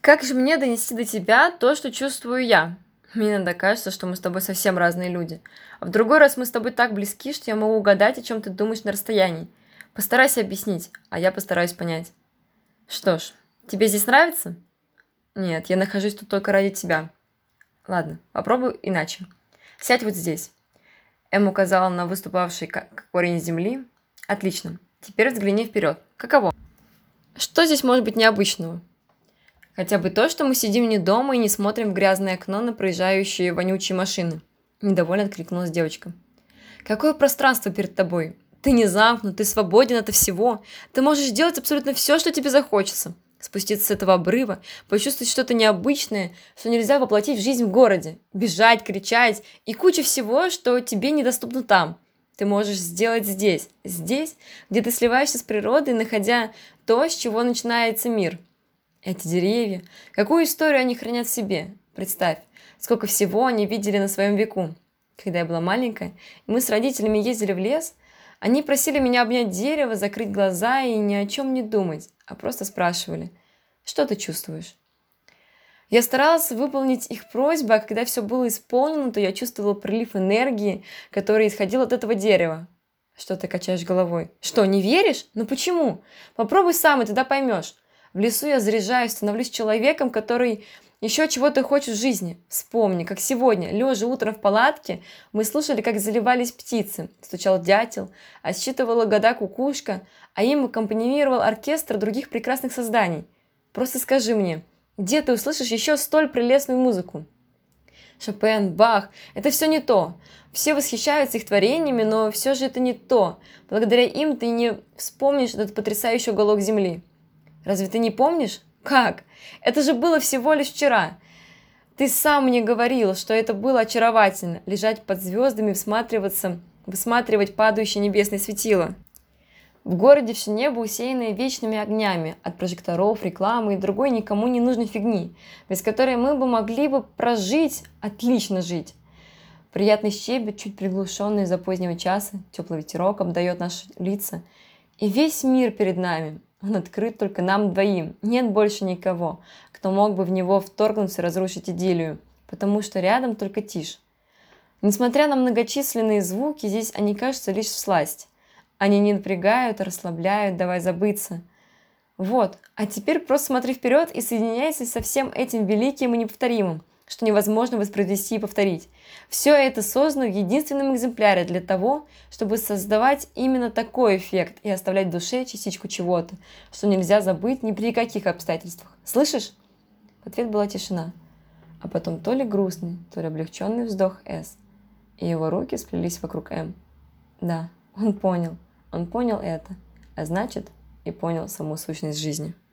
Как же мне донести до тебя то, что чувствую я? Мне иногда кажется, что мы с тобой совсем разные люди. А в другой раз мы с тобой так близки, что я могу угадать, о чем ты думаешь на расстоянии. Постарайся объяснить, а я постараюсь понять. Что ж, тебе здесь нравится? Нет, я нахожусь тут только ради тебя. Ладно, попробую иначе. Сядь вот здесь. Эм указала на выступавший корень земли. Отлично. Теперь взгляни вперед. Каково? Что здесь может быть необычного? Хотя бы то, что мы сидим не дома и не смотрим в грязное окно на проезжающие вонючие машины. Недовольно откликнулась девочка. Какое пространство перед тобой? Ты не замкнут, ты свободен от всего. Ты можешь делать абсолютно все, что тебе захочется. Спуститься с этого обрыва, почувствовать что-то необычное, что нельзя воплотить в жизнь в городе. Бежать, кричать и куча всего, что тебе недоступно там. Ты можешь сделать здесь, здесь, где ты сливаешься с природой, находя то, с чего начинается мир – эти деревья, какую историю они хранят в себе? Представь, сколько всего они видели на своем веку. Когда я была маленькая, и мы с родителями ездили в лес, они просили меня обнять дерево, закрыть глаза и ни о чем не думать, а просто спрашивали, что ты чувствуешь? Я старалась выполнить их просьбы, а когда все было исполнено, то я чувствовала прилив энергии, который исходил от этого дерева. Что ты качаешь головой? Что, не веришь? Ну почему? Попробуй сам, и тогда поймешь. В лесу я заряжаюсь, становлюсь человеком, который еще чего-то хочет в жизни. Вспомни, как сегодня, лежа утром в палатке, мы слушали, как заливались птицы. Стучал дятел, отсчитывала года кукушка, а им аккомпанировал оркестр других прекрасных созданий. Просто скажи мне, где ты услышишь еще столь прелестную музыку? Шопен, Бах – это все не то. Все восхищаются их творениями, но все же это не то. Благодаря им ты не вспомнишь этот потрясающий уголок земли. Разве ты не помнишь? Как? Это же было всего лишь вчера. Ты сам мне говорил, что это было очаровательно, лежать под звездами, всматриваться, высматривать падающее небесное светило. В городе все небо усеянное вечными огнями от прожекторов, рекламы и другой никому не нужной фигни, без которой мы бы могли бы прожить, отлично жить. Приятный щебет, чуть приглушенный из-за позднего часа, теплый ветерок обдает наши лица, и весь мир перед нами, он открыт только нам двоим. Нет больше никого, кто мог бы в него вторгнуться и разрушить идиллию, потому что рядом только тишь. Несмотря на многочисленные звуки, здесь они кажутся лишь всласть. Они не напрягают, а расслабляют, давай забыться. Вот, а теперь просто смотри вперед и соединяйся со всем этим великим и неповторимым что невозможно воспроизвести и повторить. Все это создано в единственном экземпляре для того, чтобы создавать именно такой эффект и оставлять в душе частичку чего-то, что нельзя забыть ни при каких обстоятельствах. Слышишь? В ответ была тишина, а потом то ли грустный, то ли облегченный вздох С, и его руки сплелись вокруг М. Да, он понял, он понял это, а значит и понял саму сущность жизни.